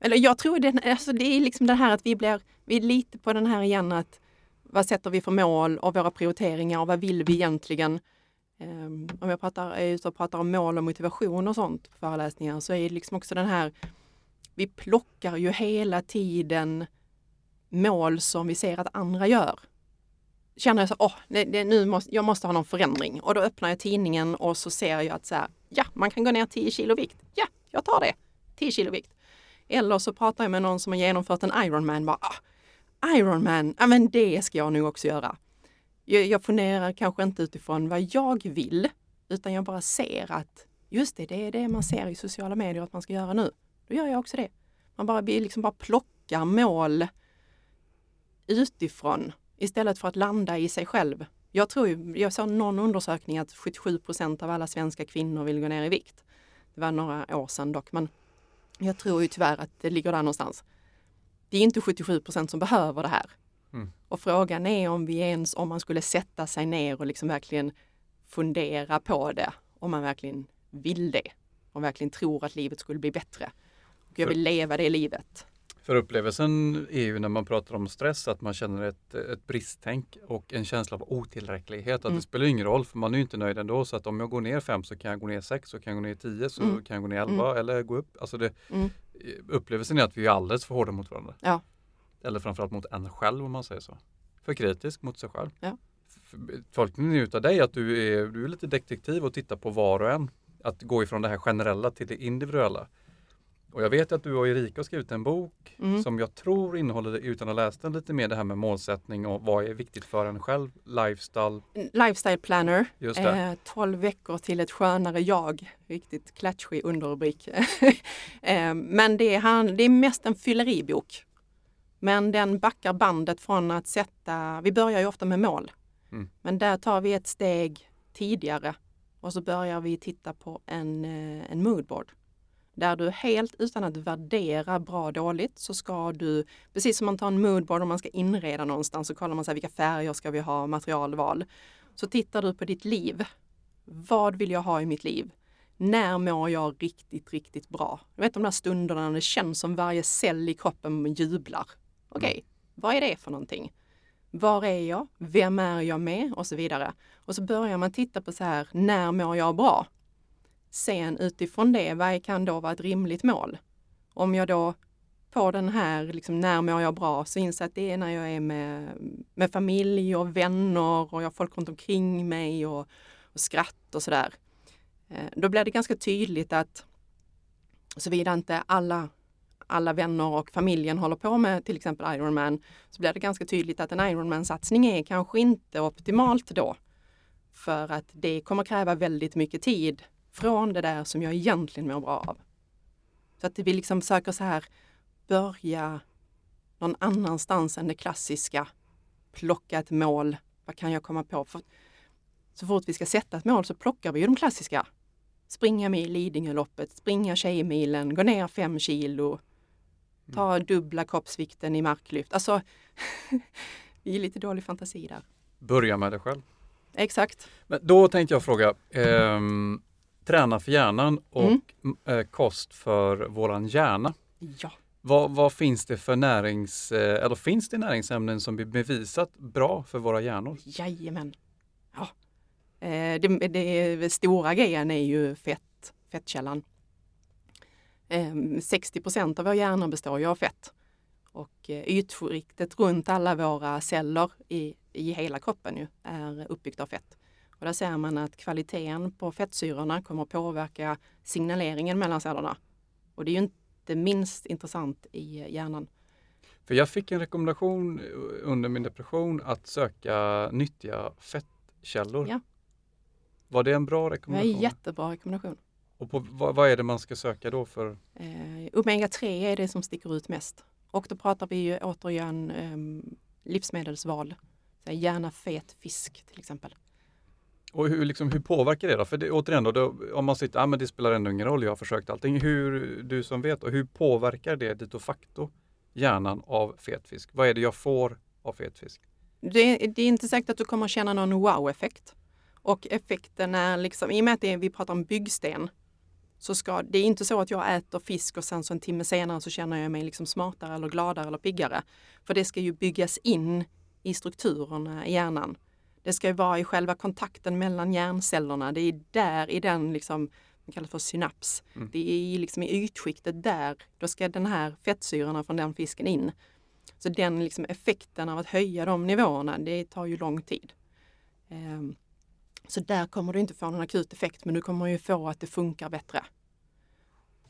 Eller jag tror det, alltså det är liksom det här att vi blir, vi är lite på den här igen att vad sätter vi för mål och våra prioriteringar och vad vill vi egentligen? Um, om jag pratar, är ute och pratar om mål och motivation och sånt på föreläsningar så är det liksom också den här vi plockar ju hela tiden mål som vi ser att andra gör. Känner jag så, åh, det, nu måste, jag måste ha någon förändring och då öppnar jag tidningen och så ser jag att så här, ja, man kan gå ner 10 kilo vikt. Ja, jag tar det. 10 kilo vikt. Eller så pratar jag med någon som har genomfört en Ironman. Bara, ah, Ironman, ja men det ska jag nog också göra. Jag, jag funderar kanske inte utifrån vad jag vill, utan jag bara ser att just det, det är det man ser i sociala medier att man ska göra nu. Då gör jag också det. Man bara, liksom bara plockar mål utifrån istället för att landa i sig själv. Jag tror, jag såg någon undersökning att 77 procent av alla svenska kvinnor vill gå ner i vikt. Det var några år sedan dock, men jag tror ju tyvärr att det ligger där någonstans. Det är inte 77 procent som behöver det här. Mm. Och frågan är om vi ens, om man skulle sätta sig ner och liksom verkligen fundera på det, om man verkligen vill det och verkligen tror att livet skulle bli bättre. Och jag vill leva det livet. För upplevelsen är ju när man pratar om stress att man känner ett, ett bristtänk och en känsla av otillräcklighet. Att mm. Det spelar ingen roll för man är ju inte nöjd ändå. Så att om jag går ner fem så kan jag gå ner sex, så kan jag gå ner tio, så mm. kan jag gå ner elva mm. eller gå upp. Alltså det, mm. Upplevelsen är att vi är alldeles för hårda mot varandra. Ja. Eller framförallt mot en själv om man säger så. För kritisk mot sig själv. Ja. Tolkningen är utav dig att du är, du är lite detektiv och tittar på var och en. Att gå ifrån det här generella till det individuella. Och jag vet att du och Erika har skrivit en bok Mm. som jag tror innehåller, utan att ha läst den, lite mer det här med målsättning och vad är viktigt för en själv, lifestyle, Lifestyle planner, just eh, 12 veckor till ett skönare jag. Riktigt klatschig underrubrik. eh, men det är, han, det är mest en fylleribok. Men den backar bandet från att sätta, vi börjar ju ofta med mål. Mm. Men där tar vi ett steg tidigare och så börjar vi titta på en, eh, en moodboard. Där du helt utan att värdera bra och dåligt så ska du, precis som man tar en moodboard om man ska inreda någonstans så kollar man så här, vilka färger ska vi ha, materialval. Så tittar du på ditt liv. Vad vill jag ha i mitt liv? När mår jag riktigt, riktigt bra? Du vet de där stunderna när det känns som varje cell i kroppen jublar. Okej, vad är det för någonting? Var är jag? Vem är jag med? Och så vidare. Och så börjar man titta på så här, när mår jag bra? Sen utifrån det, vad kan då vara ett rimligt mål? Om jag då på den här, liksom, när mår jag bra, så inser att det är när jag är med, med familj och vänner och jag har folk runt omkring mig och, och skratt och sådär. Eh, då blir det ganska tydligt att såvida inte alla, alla vänner och familjen håller på med till exempel Ironman så blir det ganska tydligt att en Ironman-satsning är kanske inte optimalt då. För att det kommer kräva väldigt mycket tid från det där som jag egentligen mår bra av. Så att vi liksom försöker så här börja någon annanstans än det klassiska. Plocka ett mål. Vad kan jag komma på? För så fort vi ska sätta ett mål så plockar vi ju de klassiska. Springa mil Lidingöloppet, springa Tjejmilen, gå ner fem kilo, ta dubbla kroppsvikten i marklyft. Alltså, vi är lite dålig fantasi där. Börja med dig själv. Exakt. Men då tänkte jag fråga, ehm, träna för hjärnan och Mm. eh, kost för våran hjärna. Ja. Vad, vad finns det för närings, eh, eller finns det näringsämnen som är bevisat bra för våra hjärnor? Jajamän. Ja. Eh, det, det stora grejen är ju fett, fettkällan. Eh, 60 procent av vår hjärna består ju av fett. Och eh, ytskiktet runt alla våra celler i, i hela kroppen ju, är uppbyggt av fett. Och där ser man att kvaliteten på fettsyrorna kommer att påverka signaleringen mellan cellerna. Och det är ju inte minst intressant i hjärnan. För jag fick en rekommendation under min depression att söka nyttiga fettkällor. Ja. Var det en bra Det är rekommendation? en jättebra rekommendation. Och på, vad, vad är det man ska söka då för? Eh, Omega-3 är det som sticker ut mest. Och då pratar vi ju återigen eh, livsmedelsval. Så gärna fet fisk till exempel. Och hur, liksom, hur påverkar det då? För det, återigen då, då, om man sitter, ah, men det spelar ändå ingen roll, jag har försökt allting. Hur, du som vet, och hur påverkar det de facto hjärnan av fet fisk? Vad är det jag får av fet fisk? Det, det är inte säkert att du kommer att känna någon wow-effekt. Och effekten är liksom, i och med att det är, vi pratar om byggsten, så ska, det är inte så att jag äter fisk och sen så en timme senare så känner jag mig liksom smartare eller gladare eller piggare. För det ska ju byggas in i strukturerna i hjärnan. Det ska ju vara i själva kontakten mellan hjärncellerna. Det är där i den, liksom, det kallas för synaps. Mm. Det är liksom i ytskiktet där, då ska den här fettsyrorna från den fisken in. Så den liksom effekten av att höja de nivåerna, det tar ju lång tid. Ehm, Så där kommer du inte få någon akut effekt, men du kommer ju få att det funkar bättre.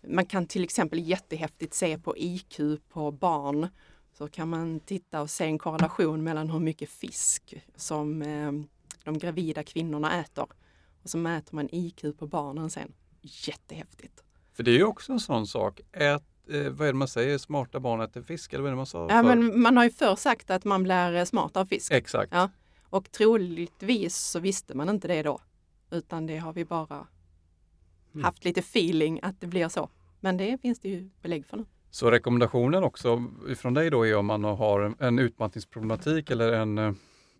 Man kan till exempel jättehäftigt se på IQ på barn. Så kan man titta och se en korrelation mellan hur mycket fisk som eh, de gravida kvinnorna äter. Och så mäter man IQ på barnen sen. Jättehäftigt. För det är ju också en sån sak. Ät, eh, vad är det man säger? Smarta barn äter fisk, eller vad är det man sa? Ja, men man har ju förr sagt att man blir eh, smart av fisk. Exakt. Ja. Och troligtvis så visste man inte det då. Utan det har vi bara Mm. haft lite feeling att det blir så. Men det finns det ju belägg för nu. Så rekommendationen också från dig då är om man har en- utmattningsproblematik eller en,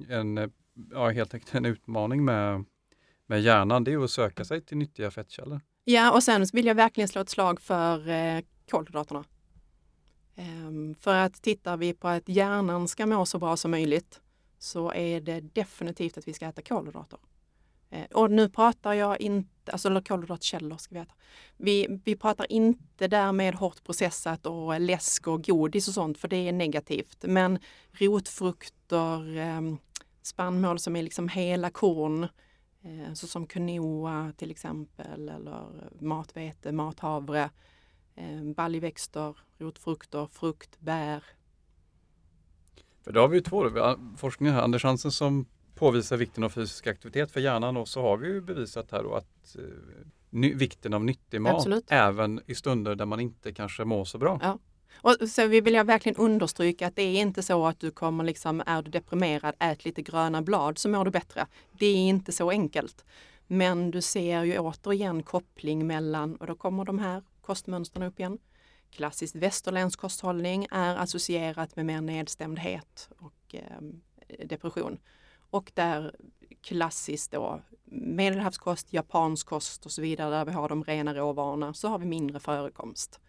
en, ja, helt enkelt en utmaning med, med hjärnan, det är att söka sig till nyttiga fettkällor. Ja, och sen vill jag verkligen slå ett slag för eh, kolhydraterna. Ehm, för att tittar vi på att hjärnan ska må så bra som möjligt så är det definitivt att vi ska äta kolhydrater. Eh, och nu pratar jag inte, alltså eller kolhydratkällor ska vi äta. Vi, vi pratar inte därmed hårt processat och läsk och godis och sånt för det är negativt. Men rotfrukter, ehm, spannmål som är liksom hela korn, eh, såsom quinoa till exempel eller matvete, mathavre. Ehm, baljväxter, rotfrukter, frukt, bär. För då har vi ju två forskningar här, Anders Hansen som påvisar vikten av fysisk aktivitet för hjärnan och så har vi ju bevisat här då att eh, ny, vikten av nyttig mat Absolut. även i stunder där man inte kanske mår så bra. Ja. Och så vill jag verkligen understryka att det är inte så att du kommer liksom, är du deprimerad, ät lite gröna blad så mår du bättre. Det är inte så enkelt. Men du ser ju återigen koppling mellan, och då kommer de här kostmönstren upp igen. Klassisk västerländsk kosthållning är associerat med mer nedstämdhet och eh, depression. Och där klassiskt då medelhavskost, japansk kost och så vidare, där vi har de rena råvarorna, så har vi mindre förekomst.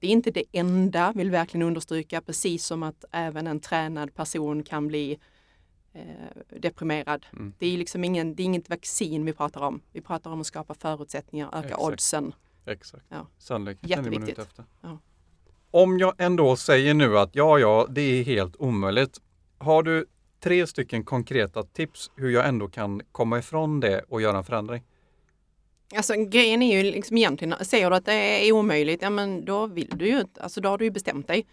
Det är inte det enda, vill verkligen understryka, precis som att även en tränad person kan bli eh, deprimerad. Mm. Det är liksom ingen, det är inget vaccin vi pratar om. Vi pratar om att skapa förutsättningar, öka Exakt. oddsen. Exakt. Ja. Sannolikheten är man ute efter. Ja. Om jag ändå säger nu att ja, ja, det är helt omöjligt. Har du tre stycken konkreta tips hur jag ändå kan komma ifrån det och göra en förändring? Alltså grejen är ju liksom egentligen, säger du att det är omöjligt, ja men då vill du ju inte, alltså då har du ju bestämt dig.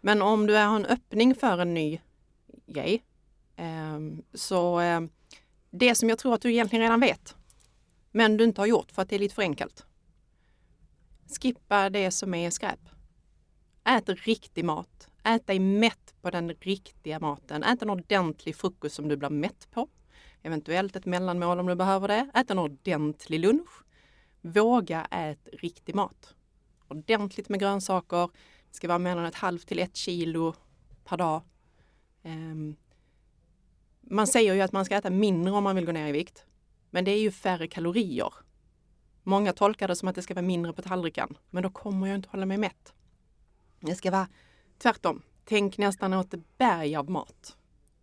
Men om du har en öppning för en ny grej, eh, så eh, det som jag tror att du egentligen redan vet, men du inte har gjort för att det är lite för enkelt. Skippa det som är skräp. Ät riktig mat. Ät dig mätt på den riktiga maten. Ät en ordentlig frukost som du blir mätt på. Eventuellt ett mellanmål om du behöver det. Ät en ordentlig lunch. Våga ät riktig mat. Ordentligt med grönsaker. Det ska vara mellan ett halvt till ett kilo per dag. Ehm, man säger ju att man ska äta mindre om man vill gå ner i vikt. Men det är ju färre kalorier. Många tolkar det som att det ska vara mindre på tallriken. Men då kommer jag inte hålla mig mätt. Det ska vara tvärtom. Tänk nästan åt ett berg av mat.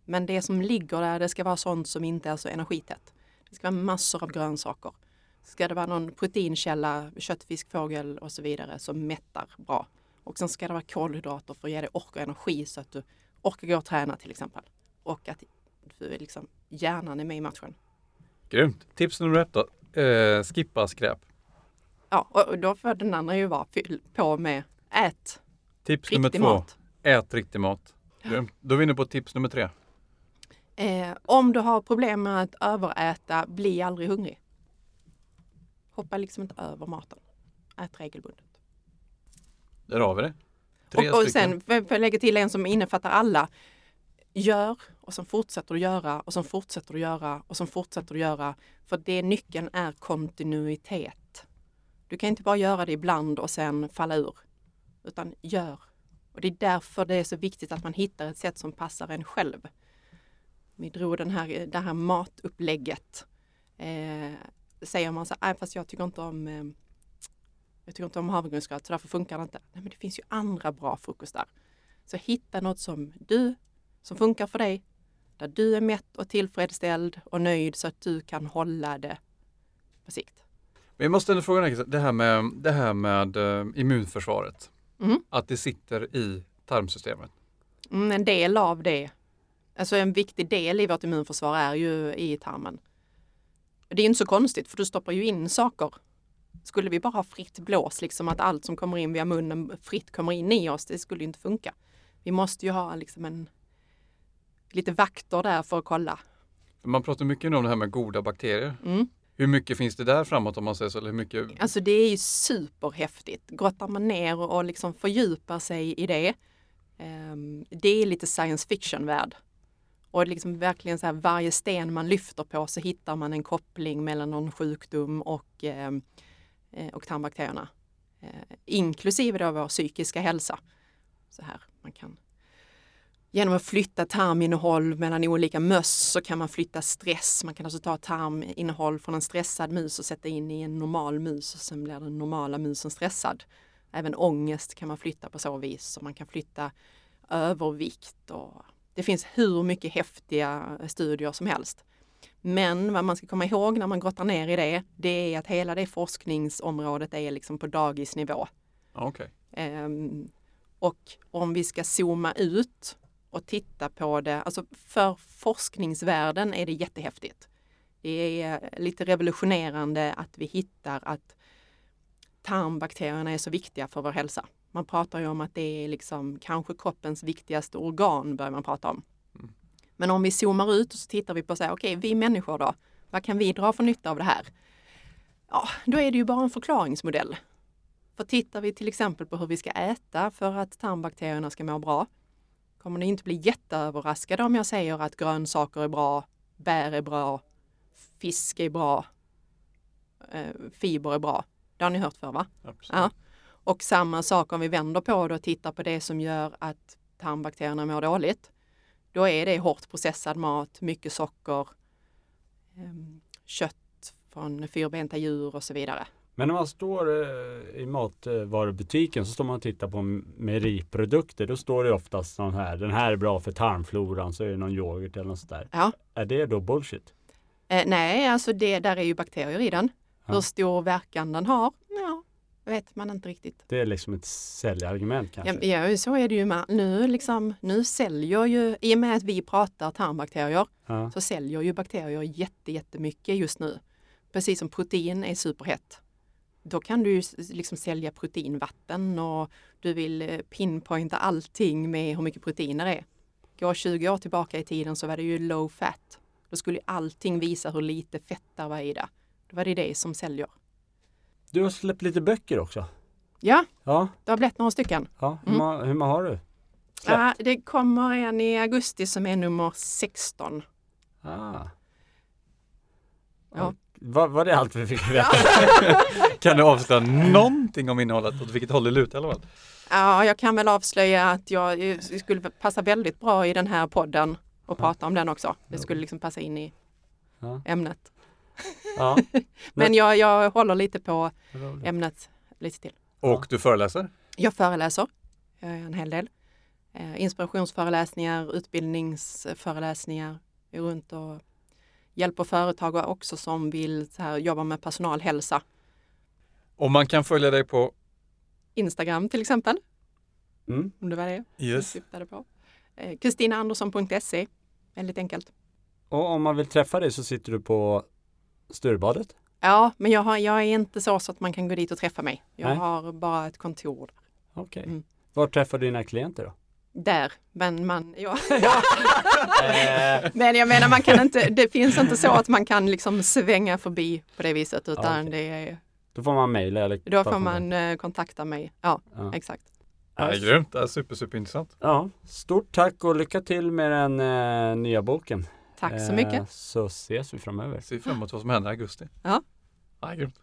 Men det som ligger där, det ska vara sånt som inte är så energitätt. Det ska vara massor av grönsaker. Ska det vara någon proteinkälla, kött, fisk, fågel och så vidare som mättar bra. Och sen ska det vara kolhydrater för att ge dig ork och energi så att du orkar gå och träna till exempel. Och att du liksom, hjärnan är med i matchen. Grymt! Tips nummer ett då. Eh, skippa skräp. Ja, och då får den andra ju vara fyll på med ät Tips nummer riktig två. mat. Ät riktig mat. Grymt. Då är vi inne på tips nummer tre. Eh, om du har problem med att överäta, bli aldrig hungrig. Hoppa liksom inte över maten. Ät regelbundet. Där har vi det. Tre Och, och sen får jag lägga till en som innefattar alla. Gör och sen fortsätter du göra och sen fortsätter du göra och sen fortsätter du göra. För det nyckeln är kontinuitet. Du kan inte bara göra det ibland och sen falla ur. Utan gör. Och det är därför det är så viktigt att man hittar ett sätt som passar en själv. Vi drog den här, eh, det här matupplägget. Eh, säger man så här, fast jag tycker inte om eh, jag tycker inte om havregrynsgröt så därför funkar det inte. Nej, men det finns ju andra bra frukostar. Så hitta något som du, som funkar för dig, där du är mätt och tillfredsställd och nöjd så att du kan hålla det på sikt. Men jag måste ändå fråga dig, det här med, det här med eh, immunförsvaret. Mm. Att det sitter i tarmsystemet. Mm, en del av det, alltså en viktig del i vårt immunförsvar är ju i tarmen. Det är inte så konstigt för du stoppar ju in saker. Skulle vi bara ha fritt blås, liksom att allt som kommer in via munnen fritt kommer in i oss, det skulle ju inte funka. Vi måste ju ha liksom en lite vakter där för att kolla. Man pratar mycket om det här med goda bakterier. Mm. Hur mycket finns det där framåt om man säger så? Eller hur mycket? Alltså det är ju superhäftigt. Grottar man ner och och liksom fördjupar sig i det, Um, det är lite science fiction-värld. Och liksom verkligen så här, varje sten man lyfter på så hittar man en koppling mellan någon sjukdom och, um, och tarmbakterierna. Uh, inklusive då vår psykiska hälsa. Så här, man kan Genom att flytta tarminnehåll mellan olika möss så kan man flytta stress. Man kan alltså ta tarminnehåll från en stressad mus och sätta in i en normal mus och sen blir den normala musen stressad. Även ångest kan man flytta på så vis. Så man kan flytta övervikt och det finns hur mycket häftiga studier som helst. Men vad man ska komma ihåg när man grottar ner i det, det är att hela det forskningsområdet är liksom på dagisnivå. Ja, Okej. Ehm, och om vi ska zooma ut och titta på det, alltså för forskningsvärlden är det jättehäftigt. Det är lite revolutionerande att vi hittar att tarmbakterierna är så viktiga för vår hälsa. Man pratar ju om att det är liksom kanske kroppens viktigaste organ börjar man prata om. Mm. Men om vi zoomar ut och så tittar vi på så här, okej, vi människor då, vad kan vi dra för nytta av det här? Ja, då är det ju bara en förklaringsmodell. För tittar vi till exempel på hur vi ska äta för att tarmbakterierna ska må bra, kommer ni inte bli jätteöverraskade om jag säger att grönsaker är bra, bär är bra, fisk är bra, eh, fiber är bra. Det har ni hört för va? Absolut. Ja. Och samma sak om vi vänder på det och tittar på det som gör att tarmbakterierna mår dåligt. Då är det hårt processad mat, mycket socker, ehm, kött från fyrbenta djur och så vidare. Men när man står eh, i matvarubutiken så står man och tittar på mejeriprodukter. Då står det oftast sån här, den här är bra för tarmfloran, så är det någon yoghurt eller något sånt där. Ja. Är det då bullshit? Eh, nej, alltså det, där är ju bakterier i den. Ja. Hur stor verkan den har, ja, vet man inte riktigt. Det är liksom ett säljargument kanske? Ja, ja, så är det ju med. Nu, liksom, nu säljer ju, i och med att vi pratar tarmbakterier, Ja. så säljer ju bakterier jätte, jättemycket just nu. Precis som protein är superhett. Då kan du liksom sälja proteinvatten och du vill eh, pinpointa allting med hur mycket proteiner det är. Gå 20 år tillbaka i tiden så var det ju low fat. Då skulle allting visa hur lite fett där var i det. Då var det det som säljer. Du har släppt lite böcker också? Ja, Ja, det har blivit några stycken. ja. Hur, Mm. ma- hur många har du? Släppt? Ja, det kommer en i augusti som är nummer 16. Ah. Ja. Var, var det allt vi fick veta? Kan du avslöja någonting om innehållet? Åt vilket håll det lutar i alla fall? Ja, jag kan väl avslöja att jag eh, skulle passa väldigt bra i den här podden och Ja. prata om den också. Det skulle liksom passa in i Ja. ämnet. Ja. Men jag, jag håller lite på ämnet lite till. Och du föreläser? Jag föreläser jag gör en hel del. Eh, inspirationsföreläsningar, utbildningsföreläsningar. Runt och hjälper företag också som vill så här, jobba med personalhälsa. Och man kan följa dig på Instagram till exempel, Mm. om det var det Yes. syftade på. Eh, Kristinaandersson.se, väldigt enkelt. Och om man vill träffa dig så sitter du på Sturebadet? Ja, men jag, har, jag är inte så, så att man kan gå dit och träffa mig. Jag Nej. har bara ett kontor Okej. Mm. Var träffar du dina klienter då? där. Men, man, ja. Eh, men jag menar, man kan inte, det finns inte så att man kan liksom svänga förbi på det viset, utan okej. det är, då får man mejla eller då får kontakt. man eh, kontakta mig. Ja, Ja. exakt. Ja, det är grymt. Det är super, super intressant. Ja, stort tack och lycka till med den eh, nya boken. Tack så Eh, mycket. Så ses vi framöver. Ser fram emot vad som händer i augusti. Ja. Ja, grymt.